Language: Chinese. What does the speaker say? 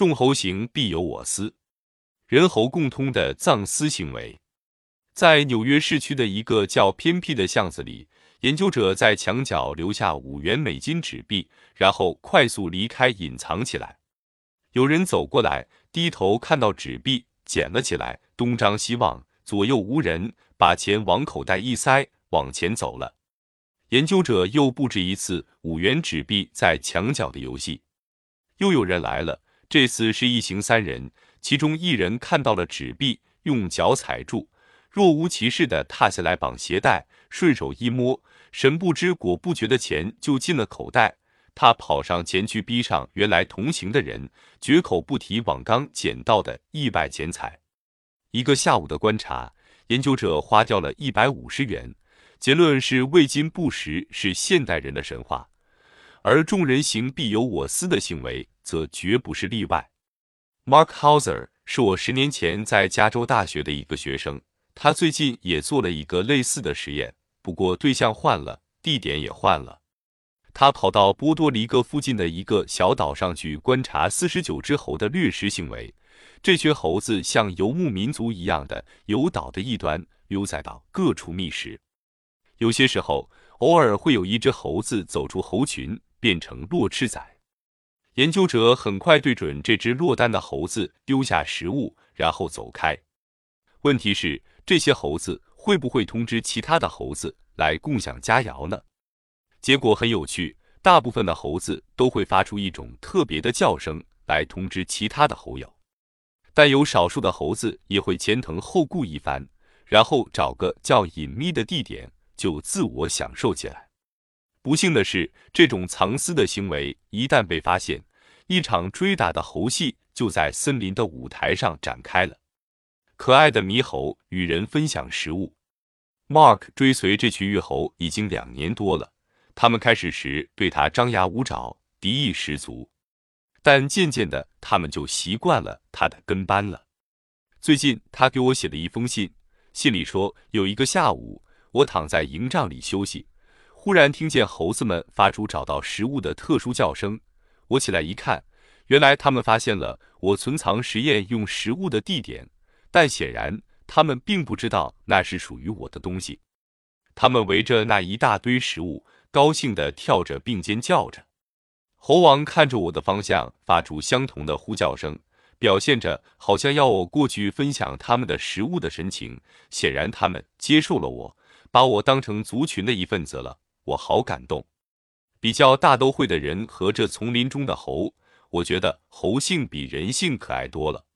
众猴行必有我私，人猴共通的藏私行为。在纽约市区的一个较偏僻的巷子里，研究者在墙角留下五元美金纸币，然后快速离开，隐藏起来。有人走过来，低头看到纸币，捡了起来，东张西望，左右无人，把钱往口袋一塞，往前走了。研究者又布置一次五元纸币在墙角的游戏。又有人来了，这次是一行三人，其中一人看到了纸币，用脚踩住。若无其事的踏下来绑鞋带，顺手一摸，神不知鬼不觉的钱就进了口袋。他跑上前去逼上原来同行的人，绝口不提往刚捡到的意外钱财。一个下午的观察，研究者花掉了一百五十元。结论是未经不食是现代人的神话，而众人行必有我思的行为则绝不是例外。Mark Hauser 是我十年前在加州大学的一个学生。他最近也做了一个类似的实验，不过对象换了，地点也换了。他跑到波多黎各附近的一个小岛上去观察四十九只猴的掠食行为。这群猴子像游牧民族一样的由岛的一端溜在到各处觅食。有些时候，偶尔会有一只猴子走出猴群，变成落翅仔。研究者很快对准这只落单的猴子丢下食物，然后走开。问题是。这些猴子会不会通知其他的猴子来共享佳肴呢？结果很有趣，大部分的猴子都会发出一种特别的叫声来通知其他的猴友，但有少数的猴子也会前腾后顾一番，然后找个较隐秘的地点就自我享受起来。不幸的是，这种藏私的行为一旦被发现，一场追打的猴戏就在森林的舞台上展开了。可爱的猕猴与人分享食物。Mark 追随这群玉猴已经两年多了，他们开始时对他张牙舞爪，敌意十足，但渐渐的，他们就习惯了他的跟班了。最近，他给我写了一封信，信里说，有一个下午，我躺在营帐里休息，忽然听见猴子们发出找到食物的特殊叫声。我起来一看，原来他们发现了我存藏实验用食物的地点。但显然，他们并不知道那是属于我的东西。他们围着那一大堆食物，高兴地跳着，并尖叫着。猴王看着我的方向，发出相同的呼叫声，表现着好像要我过去分享他们的食物的神情。显然，他们接受了我，把我当成族群的一份子了。我好感动。比较大都会的人和这丛林中的猴，我觉得猴性比人性可爱多了。